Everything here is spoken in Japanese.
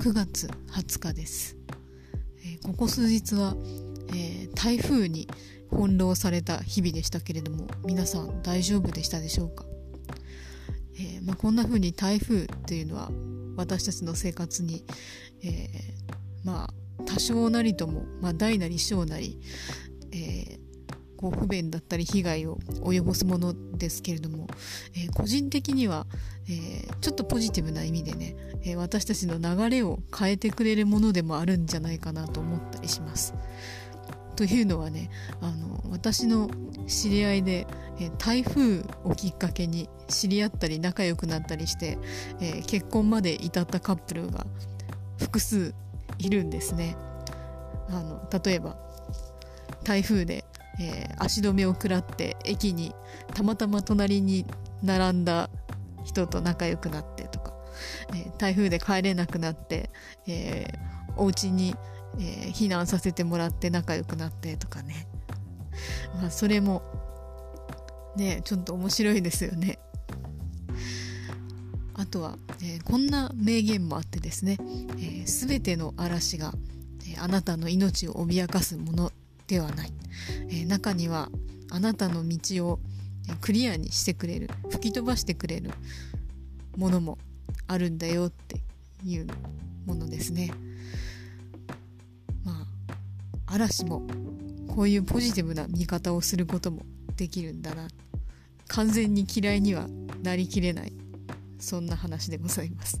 9月20日です、えー、ここ数日は、えー、台風に翻弄された日々でしたけれども皆さん大丈夫でしたでしょうか、えー、まあ、こんな風に台風というのは私たちの生活に、えまあ多少なりとも、まあ、大なり小なり、えこう不便だったり被害を及ぼすものですけれども、えー、個人的には、えー、ちょっとポジティブな意味でね、えー、私たちの流れを変えてくれるものでもあるんじゃないかなと思ったりします。というのはねあの私の知り合いで、え台風をきっかけに知り合ったり仲良くなったりして、え結婚まで至ったカップルが複数いるんですね。あの例えば台風でえー、足止めを食らって駅にたまたま隣に並んだ人と仲良くなってとか、えー、台風で帰れなくなって、えー、お家に、え、避難させてもらって仲良くなってとかね、まあ、それもねちょっと面白いですよね。あとは、えー、こんな名言もあってですね、えー、全ての嵐が、えー、あなたの命を脅かすものではない、えー、中にはあなたの道をクリアにしてくれる吹き飛ばしてくれるものもあるんだよっていうものですね。まあ嵐もこういうポジティブな見方をすることもできるんだな完全に嫌いにはなりきれないそんな話でございます。